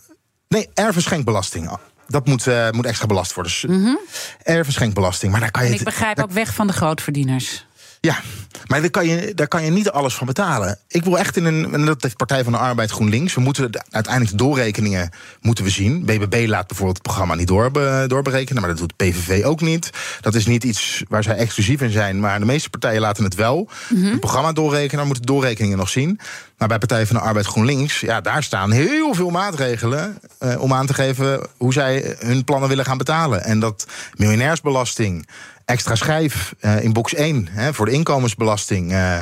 Nee, erfenschenkbelasting. Dat moet, uh, moet extra belast worden. Dus mm -hmm. Erfenschenkbelasting. Maar daar kan je. En ik begrijp ook weg van de grootverdieners. Ja, maar daar kan, je, daar kan je niet alles van betalen. Ik wil echt in een. En dat heeft Partij van de Arbeid GroenLinks. We moeten de, uiteindelijk de doorrekeningen moeten we zien. BBB laat bijvoorbeeld het programma niet doorbe, doorberekenen. Maar dat doet PVV ook niet. Dat is niet iets waar zij exclusief in zijn. Maar de meeste partijen laten het wel. Mm -hmm. Het programma doorrekenen, moeten de doorrekeningen nog zien. Maar bij Partij van de Arbeid GroenLinks, ja, daar staan heel veel maatregelen uh, om aan te geven hoe zij hun plannen willen gaan betalen. En dat miljonairsbelasting, extra schijf uh, in box 1 hè, voor de inkomensbelasting, uh,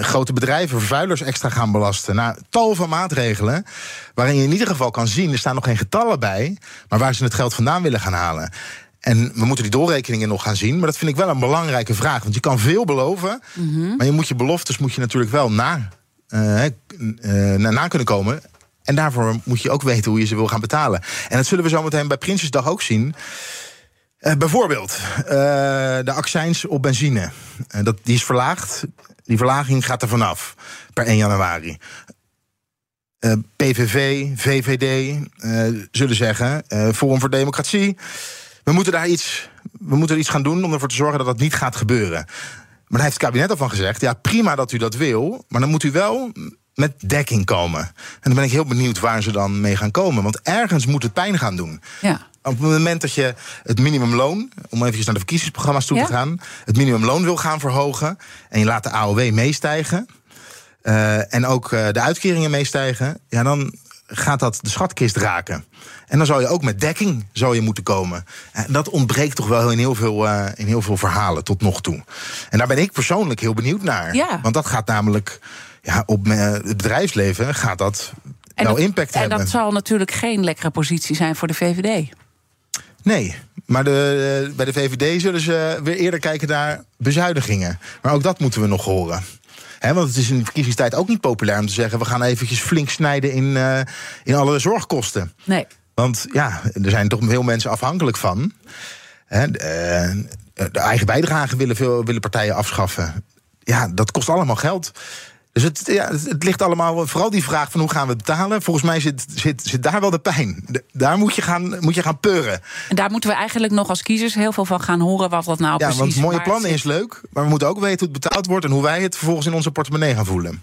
grote bedrijven, vervuilers extra gaan belasten. Nou, tal van maatregelen waarin je in ieder geval kan zien, er staan nog geen getallen bij, maar waar ze het geld vandaan willen gaan halen. En we moeten die doorrekeningen nog gaan zien. Maar dat vind ik wel een belangrijke vraag. Want je kan veel beloven. Mm -hmm. Maar je moet je beloftes moet je natuurlijk wel na uh, uh, na kunnen komen. En daarvoor moet je ook weten hoe je ze wil gaan betalen. En dat zullen we zo meteen bij Prinsjesdag ook zien. Uh, bijvoorbeeld de accijns op benzine. dat, die is verlaagd. Die verlaging gaat er vanaf per 1 januari. PVV, VVD zullen zeggen, Forum voor Democratie. We moeten daar iets, we moeten iets gaan doen om ervoor te zorgen dat dat niet gaat gebeuren. Maar daar heeft het kabinet al van gezegd: ja, prima dat u dat wil, maar dan moet u wel met dekking komen. En dan ben ik heel benieuwd waar ze dan mee gaan komen. Want ergens moet het pijn gaan doen. Ja. Op het moment dat je het minimumloon, om even naar de verkiezingsprogramma's toe ja. te gaan, het minimumloon wil gaan verhogen en je laat de AOW meestijgen. Uh, en ook uh, de uitkeringen meestijgen, ja, dan gaat dat de schatkist raken. En dan zou je ook met dekking zou je moeten komen. En dat ontbreekt toch wel in heel, veel, uh, in heel veel verhalen tot nog toe. En daar ben ik persoonlijk heel benieuwd naar. Ja. Want dat gaat namelijk ja, op het bedrijfsleven gaat dat en wel dat, impact en hebben. dat zal natuurlijk geen lekkere positie zijn voor de VVD. Nee, maar de, bij de VVD zullen ze weer eerder kijken naar bezuinigingen. Maar ook dat moeten we nog horen. He, want het is in de verkiezingstijd ook niet populair om te zeggen... we gaan eventjes flink snijden in, uh, in alle zorgkosten. Nee. Want ja, er zijn toch veel mensen afhankelijk van. He, de, de eigen bijdrage willen veel willen partijen afschaffen. Ja, dat kost allemaal geld. Dus het, ja, het ligt allemaal, vooral die vraag van hoe gaan we betalen. Volgens mij zit, zit, zit daar wel de pijn. De, daar moet je, gaan, moet je gaan peuren. En daar moeten we eigenlijk nog als kiezers heel veel van gaan horen wat dat nou ja, precies want mooie plannen is. is leuk, maar we moeten ook weten hoe het betaald wordt en hoe wij het vervolgens in onze portemonnee gaan voelen.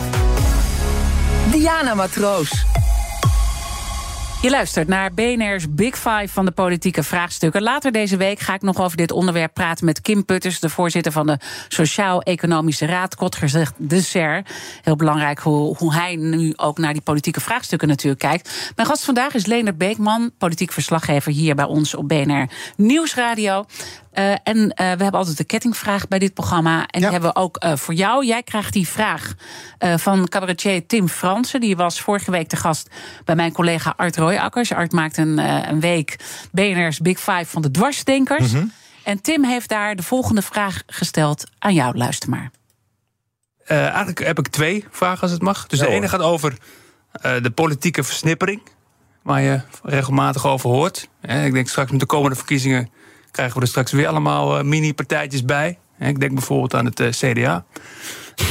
Diana Matroos. Je luistert naar BNR's Big Five van de politieke vraagstukken. Later deze week ga ik nog over dit onderwerp praten met Kim Putters, de voorzitter van de Sociaal-Economische Raad, kort gezegd de SER. Heel belangrijk hoe, hoe hij nu ook naar die politieke vraagstukken natuurlijk kijkt. Mijn gast vandaag is Leonard Beekman, politiek verslaggever hier bij ons op BNR Nieuwsradio. Uh, en uh, we hebben altijd de kettingvraag bij dit programma. En die hebben we ook uh, voor jou. Jij krijgt die vraag uh, van cabaretier Tim Fransen. Die was vorige week te gast bij mijn collega Art Royakkers. Art maakt een, uh, een week BNR's Big Five van de dwarsdenkers. Mhm. En Tim heeft daar de volgende vraag gesteld aan jou. Luister maar. Uh, eigenlijk heb ik twee vragen als het mag. Dus Ja, de ene hoor. gaat over uh, de politieke versnippering. Waar je regelmatig over hoort. Eh, ik denk straks met de komende verkiezingen krijgen we er straks weer allemaal uh, mini-partijtjes bij. Eh, ik denk bijvoorbeeld aan het uh, CDA.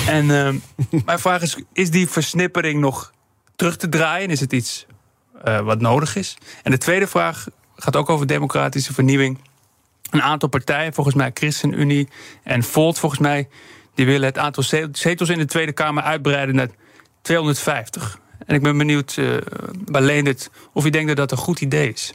En uh, mijn vraag is: is die versnippering nog terug te draaien? Is het iets uh, wat nodig is? En de tweede vraag gaat ook over democratische vernieuwing. Een aantal partijen, volgens mij ChristenUnie en Volt, volgens mij, die willen het aantal zetels in de Tweede Kamer uitbreiden naar 250. En ik ben benieuwd uh, bij Leendert of u denkt dat dat een goed idee is.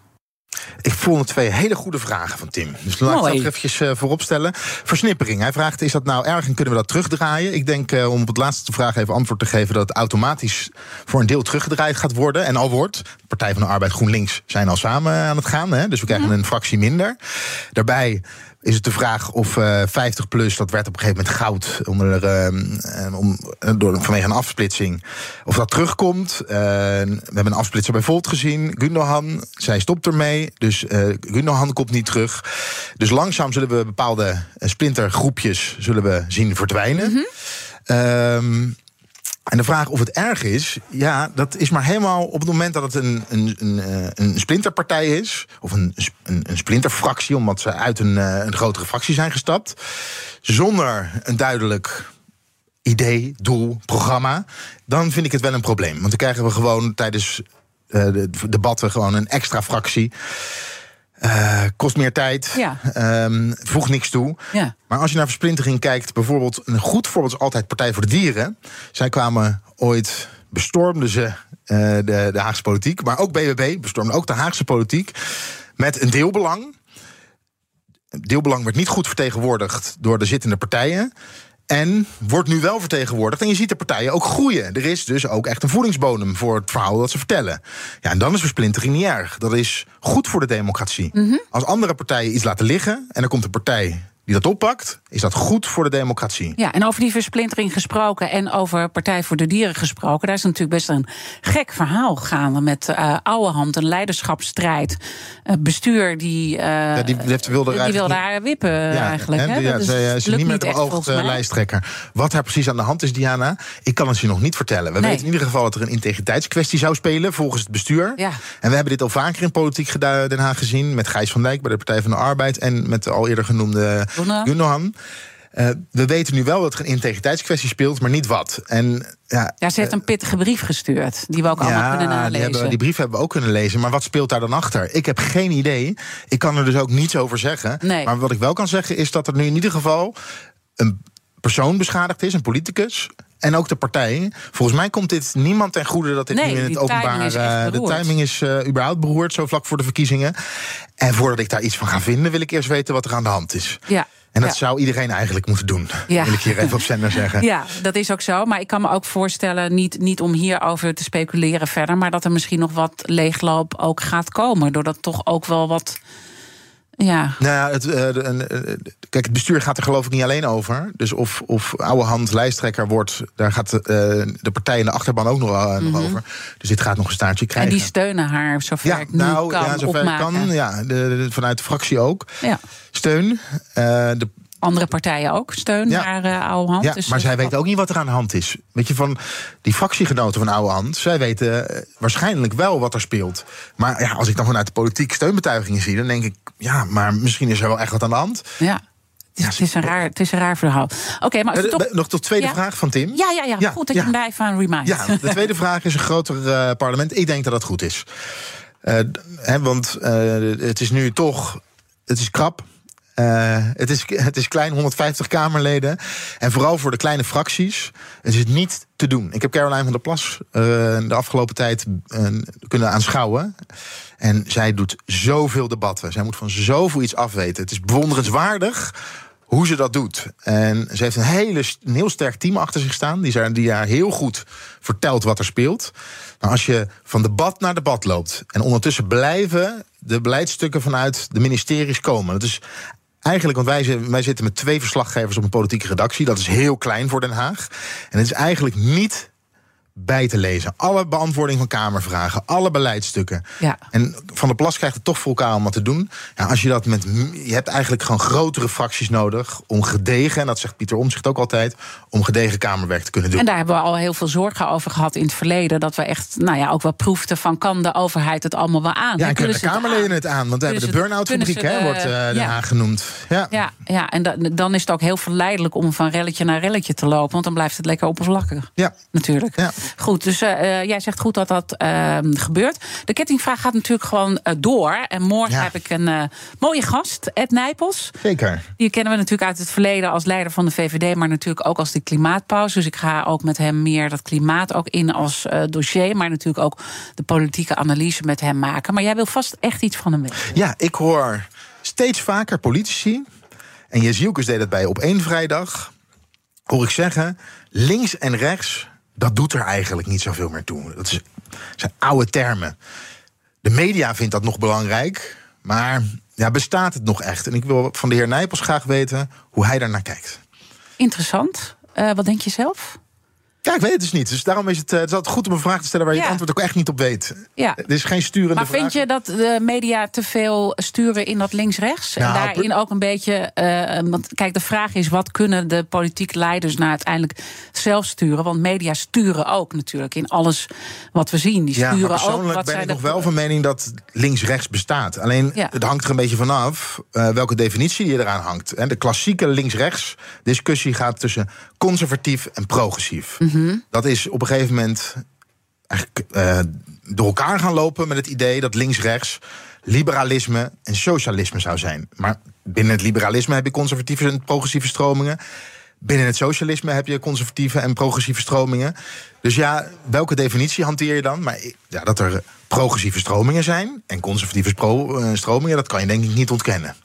Ik volgende twee hele goede vragen van Tim. Dus laat ik dat eventjes eh, voorop stellen. Versnippering. Hij vraagt, is dat nou erg en kunnen we dat terugdraaien? Ik denk, eh, om op het laatste vraag even antwoord te geven... dat het automatisch voor een deel teruggedraaid gaat worden. En al wordt, Partij van de Arbeid GroenLinks zijn al samen aan het gaan. Hè? Dus we krijgen een fractie minder. Daarbij is het de vraag of eh 50 plus, dat werd op een gegeven moment goud onder, eh, eh, eh, door, vanwege een afsplitsing, of dat terugkomt. Eh, we hebben een afsplitser bij Volt gezien, Gundogan, zij stopt ermee, dus eh Gundogan komt niet terug. Dus langzaam zullen we bepaalde eh, splintergroepjes zullen we zien verdwijnen. Ehm, en de vraag of het erg is, ja, dat is maar helemaal op het moment dat het een, een, een, eh, een splinterpartij is, of een, een, een splinterfractie, omdat ze uit een, eh, een grotere fractie zijn gestapt, zonder een duidelijk idee, doel, programma, dan vind ik het wel een probleem. Want dan krijgen we gewoon tijdens eh, de debatten gewoon een extra fractie. Eh, kost meer tijd, Ja. ehm, voegt niks toe. Ja. Maar als je naar versplintering kijkt, bijvoorbeeld een goed voorbeeld is altijd Partij voor de Dieren. Zij kwamen ooit, bestormden ze eh, de, de Haagse politiek, maar ook BBB bestormde ook de Haagse politiek met een deelbelang. Deelbelang werd niet goed vertegenwoordigd door de zittende partijen. En wordt nu wel vertegenwoordigd. En je ziet de partijen ook groeien. Er is dus ook echt een voedingsbodem voor het verhaal dat ze vertellen. Ja, en dan is versplintering niet erg. Dat is goed voor de democratie. Als andere partijen iets laten liggen en er komt een partij die dat oppakt, is dat goed voor de democratie. Ja, en over die versplintering gesproken en over Partij voor de Dieren gesproken. Daar is natuurlijk best een gek verhaal gaande met eh oude hand, een leiderschapsstrijd. Eh, bestuur die, eh, Ja, die heeft- wilde die eigenlijk wilde haar wippen eigenlijk. en, hè? ja, Dat is- eh, niet meer de mij. lijsttrekker. Wat daar precies aan de hand is, Diana, ik kan het je nog niet vertellen. We Nee. weten in ieder geval dat er een integriteitskwestie zou spelen volgens het bestuur. Ja. En we hebben dit al vaker in politiek Den Haag gezien met Gijs van Dijk bij de Partij van de Arbeid en met de al eerder genoemde Gundogan. Eh, we weten nu wel dat er een integriteitskwestie speelt, maar niet wat. En ja, Ja, ze heeft een pittige brief gestuurd, die we ook allemaal kunnen die, nalezen. hebben, die brief hebben we ook kunnen lezen. Maar wat speelt daar dan achter? Ik heb geen idee. Ik kan er dus ook niets over zeggen. Nee. Maar wat ik wel kan zeggen is dat er nu in ieder geval een persoon beschadigd is, een politicus. En ook de partij. Volgens mij komt dit niemand ten goede dat dit Nee, nu in het openbaar. timing eh, de timing is eh, überhaupt beroerd, zo vlak voor de verkiezingen. En voordat ik daar iets van ga vinden, wil ik eerst weten wat er aan de hand is. Ja. En dat Ja. zou iedereen eigenlijk moeten doen. Ja. Wil ik hier even op zender zeggen. Ja, dat is ook zo. Maar ik kan me ook voorstellen, niet, niet om hierover te speculeren verder, maar dat er misschien nog wat leegloop ook gaat komen. Doordat toch ook wel wat. Ja, Nou ja, het, eh, eh, kijk, het bestuur gaat er geloof ik niet alleen over. Dus of, of oude hand lijsttrekker wordt, daar gaat eh, de partij in de achterban ook nog, nog over. Dus dit gaat nog een staartje Mhm. en krijgen. die steunen haar zover ja, ik nu nou, kan ja, zover ik opmaken. kan. Ja, de, de- vanuit de fractie ook. Ja. Steun. De, Andere partijen ook steun Ja. naar eh, oude hand. ja, Dus maar zij weten ook niet wat er aan de hand is. Weet je, van die fractiegenoten van Oude Hand... zij weten eh, waarschijnlijk wel wat er speelt. Maar ja, als ik dan vanuit de politiek steunbetuigingen zie... dan denk ik, ja, maar misschien is er wel echt wat aan de hand. Ja. Het is, het is een raar, het is een raar verhaal. Oké, maar Eh, toch... Nog tot tweede Ja. vraag van Tim. Ja, ja, ja, Ja, goed dat ja. je hem even aan remind. Ja, de tweede vraag is een groter parlement. Ik denk dat dat goed is. D- hè, want het is nu toch. Het is krap. Eh, het, is, het is klein, 150 Kamerleden. En vooral voor de kleine fracties. Het is niet te doen. Ik heb Caroline van der Plas eh, de afgelopen tijd eh, kunnen aanschouwen. En zij doet zoveel debatten. Zij moet van zoveel iets afweten. Het is bewonderenswaardig hoe ze dat doet. En ze heeft een, hele, een heel sterk team achter zich staan. Die, zijn, die haar heel goed vertelt wat er speelt. Maar als je van debat naar debat loopt. en ondertussen blijven de beleidsstukken vanuit de ministeries komen. Dat is eigenlijk, want wij, wij zitten met twee verslaggevers op een politieke redactie. Dat is heel klein voor Den Haag. En het is eigenlijk niet bij te lezen. Alle beantwoording van Kamervragen, alle beleidsstukken. Ja. En Van der Plas krijgt het toch voor elkaar om wat te doen. Ja, als je dat met. Je hebt eigenlijk gewoon grotere fracties nodig om gedegen, en dat zegt Pieter Omtzigt ook altijd, om gedegen Kamerwerk te kunnen doen. En daar hebben we al heel veel zorgen over gehad in het verleden. Dat we echt, nou ja, ook wel proefden van kan de overheid het allemaal wel aan? ja, en kunnen de Kamerleden het aan? Want we hebben de burn-out fabriek, hè, wordt Den. Haag genoemd. Ja. Ja, ja, en da- dan is het ook heel verleidelijk om van relletje naar relletje te lopen. Want dan blijft het lekker oppervlakkig. Ja. Natuurlijk. Ja. Goed, dus uh, jij zegt goed dat dat uh, gebeurt. De kettingvraag gaat natuurlijk gewoon uh, door. En morgen Ja. heb ik een mooie gast, Ed Nijpels. Zeker. Die kennen we natuurlijk uit het verleden als leider van de VVD, maar natuurlijk ook als de klimaatpauze. Dus ik ga ook met hem meer dat klimaat ook in als dossier, maar natuurlijk ook de politieke analyse met hem maken. Maar jij wil vast echt iets van hem weten. Ja, ik hoor steeds vaker politici, en Jezielkes deed het bij op één vrijdag, hoor ik zeggen, links en rechts, dat doet er eigenlijk niet zoveel meer toe. Dat is, zijn oude termen. De media vindt dat nog belangrijk, maar ja, bestaat het nog echt? En ik wil van de heer Nijpels graag weten hoe hij daar naar kijkt. Interessant. Uh, wat denk je zelf? Ja, ik weet het dus niet. Dus daarom is het, uh, het is altijd goed om een vraag te stellen waar je Ja. het antwoord ook echt niet op weet. Ja. Er is geen sturende Maar vraag. vind je dat de media te veel sturen in dat links-rechts? Nou, en daarin ook een beetje. eh, want kijk, de vraag is: wat kunnen de politieke leiders nou uiteindelijk zelf sturen? Want media sturen ook natuurlijk in alles wat we zien. Die Ja, sturen maar persoonlijk ook wat ben ik nog wel van mening dat links-rechts bestaat. Alleen Ja. het hangt er een beetje vanaf uh, welke definitie je eraan hangt. De klassieke links-rechts discussie gaat tussen conservatief en progressief. Mhm. Dat is op een gegeven moment eigenlijk uh, door elkaar gaan lopen met het idee dat links-rechts liberalisme en socialisme zou zijn. Maar binnen het liberalisme heb je conservatieve en progressieve stromingen. Binnen het socialisme heb je conservatieve en progressieve stromingen. Dus ja, welke definitie hanteer je dan? Maar ja, dat er progressieve stromingen zijn en conservatieve uh, stromingen, dat kan je denk ik niet ontkennen.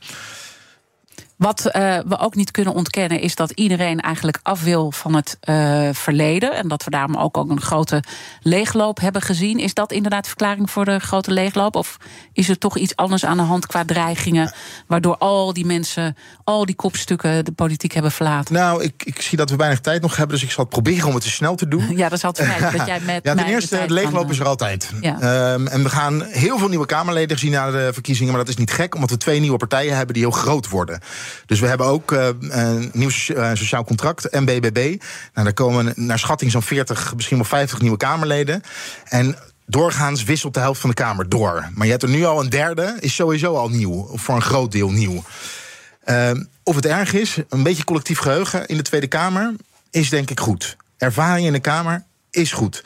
Wat uh, we ook niet kunnen ontkennen is dat iedereen eigenlijk af wil van het uh, verleden. En dat we daarom ook, ook een grote leegloop hebben gezien. Is dat inderdaad verklaring voor de grote leegloop? Of is er toch iets anders aan de hand qua dreigingen? Waardoor al die mensen, al die kopstukken de politiek hebben verlaten? Nou, ik, ik zie dat we weinig tijd nog hebben, dus ik zal het proberen om het te snel te doen. Ja, dat is altijd fijn dat jij met. Ja, ten eerste, de de leegloop is er altijd. Ja. Um, en we gaan heel veel nieuwe Kamerleden zien na de verkiezingen. Maar dat is niet gek, omdat we twee nieuwe partijen hebben die heel groot worden. Dus we hebben ook uh, een nieuw uh, sociaal contract, MBBB. Nou, daar komen naar schatting zo'n 40, misschien wel 50 nieuwe Kamerleden. En doorgaans wisselt de helft van de Kamer door. Maar je hebt er nu al een derde, is sowieso al nieuw. Voor een groot deel nieuw. Uh, of het erg is, een beetje collectief geheugen in de Tweede Kamer is denk ik goed. Ervaring in de Kamer is goed.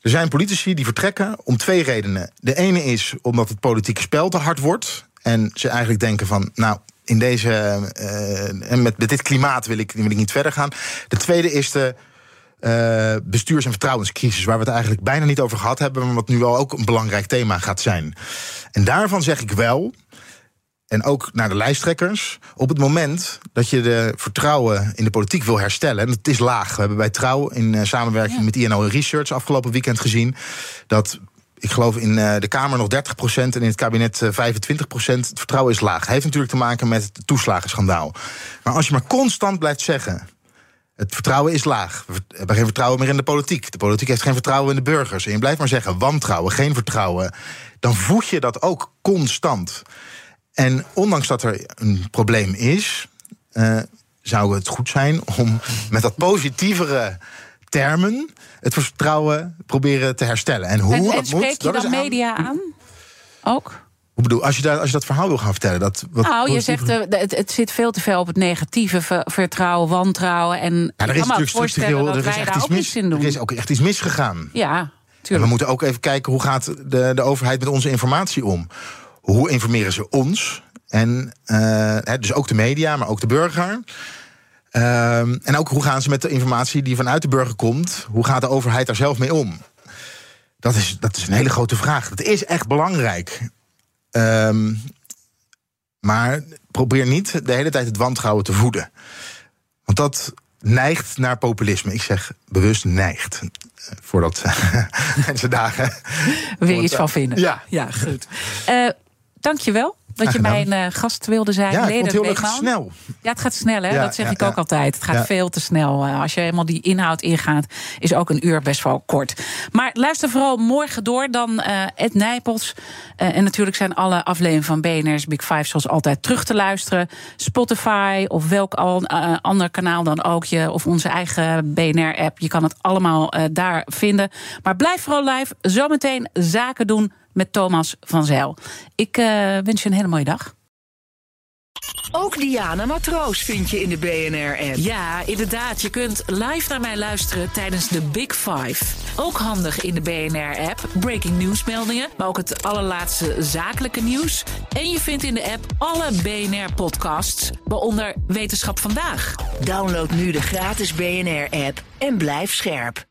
Er zijn politici die vertrekken om twee redenen. De ene is omdat het politieke spel te hard wordt. En ze eigenlijk denken van, nou, in deze. Uh, en met, met dit klimaat wil ik, wil ik niet verder gaan. De tweede is de. Uh, bestuurs- en vertrouwenscrisis, waar we het eigenlijk bijna niet over gehad hebben, maar wat nu wel ook een belangrijk thema gaat zijn. En daarvan zeg ik wel, en ook naar de lijsttrekkers, op het moment dat je de vertrouwen in de politiek wil herstellen, en het is laag. We hebben bij Trouw in uh, samenwerking ja. met INO Research afgelopen weekend gezien dat ik geloof in uh, de Kamer nog 30% en in het kabinet uh, 25%. Het vertrouwen is laag. Heeft natuurlijk te maken met het toeslagenschandaal. Maar als je maar constant blijft zeggen. Het vertrouwen is laag. We hebben geen vertrouwen meer in de politiek. De politiek heeft geen vertrouwen in de burgers. En je blijft maar zeggen wantrouwen, geen vertrouwen. Dan voed je dat ook constant. En ondanks dat er een probleem is, uh, zou het goed zijn om met dat positievere termen het vertrouwen proberen te herstellen. En hoe en, en dat spreek moet, je dat dan aan- media aan? Ook? Hoe bedoel, als je, daar, als je dat verhaal wil gaan vertellen, dat wat Nou, je zegt uh, het, het zit veel te veel op het negatieve, ver- vertrouwen, wantrouwen. En Ja, er is natuurlijk structureel, er is echt iets mis. iets in doen. Er is ook echt iets misgegaan. Ja, En we tuurlijk. moeten ook even kijken hoe gaat de, de overheid met onze informatie om. Hoe informeren ze ons? En uh, dus ook de media, maar ook de burger. Um, en ook hoe gaan ze met de informatie die vanuit de burger komt? Hoe gaat de overheid daar zelf mee om? Dat is, dat is een hele grote vraag. Dat is echt belangrijk. Um, maar probeer niet de hele tijd het wantrouwen te voeden. Want dat neigt naar populisme. Ik zeg bewust neigt. Voordat mensen dagen. Weer iets van vinden. Ja. ja goed. Uh, dankjewel dat je mijn uh, gast wilde zijn. Ja, het heel erg snel. Ja, het gaat snel, hè? Ja, dat zeg ja, ik ook altijd. Het gaat veel te snel. Uh, Als je helemaal die inhoud ingaat, is ook een uur best wel kort. Maar luister vooral morgen door. Dan uh, Ed Nijpels. En natuurlijk zijn alle afleveringen van BNR's Big Five zoals altijd terug te luisteren. Spotify of welk al, ander kanaal dan ook. Je, of onze eigen BNR-app. Je kan het allemaal daar vinden. Maar blijf vooral live. Zometeen zaken doen met Thomas van Zijl. Ik uh, wens je een hele mooie dag. Ook Diana Matroos vind je in de BNR-app. Ja, inderdaad. Je kunt live naar mij luisteren tijdens de Big Five. Ook handig in de BNR-app. Breaking nieuwsmeldingen, maar ook het allerlaatste zakelijke nieuws. En je vindt in de app alle BNR-podcasts, waaronder Wetenschap Vandaag. Download nu de gratis BNR-app en blijf scherp.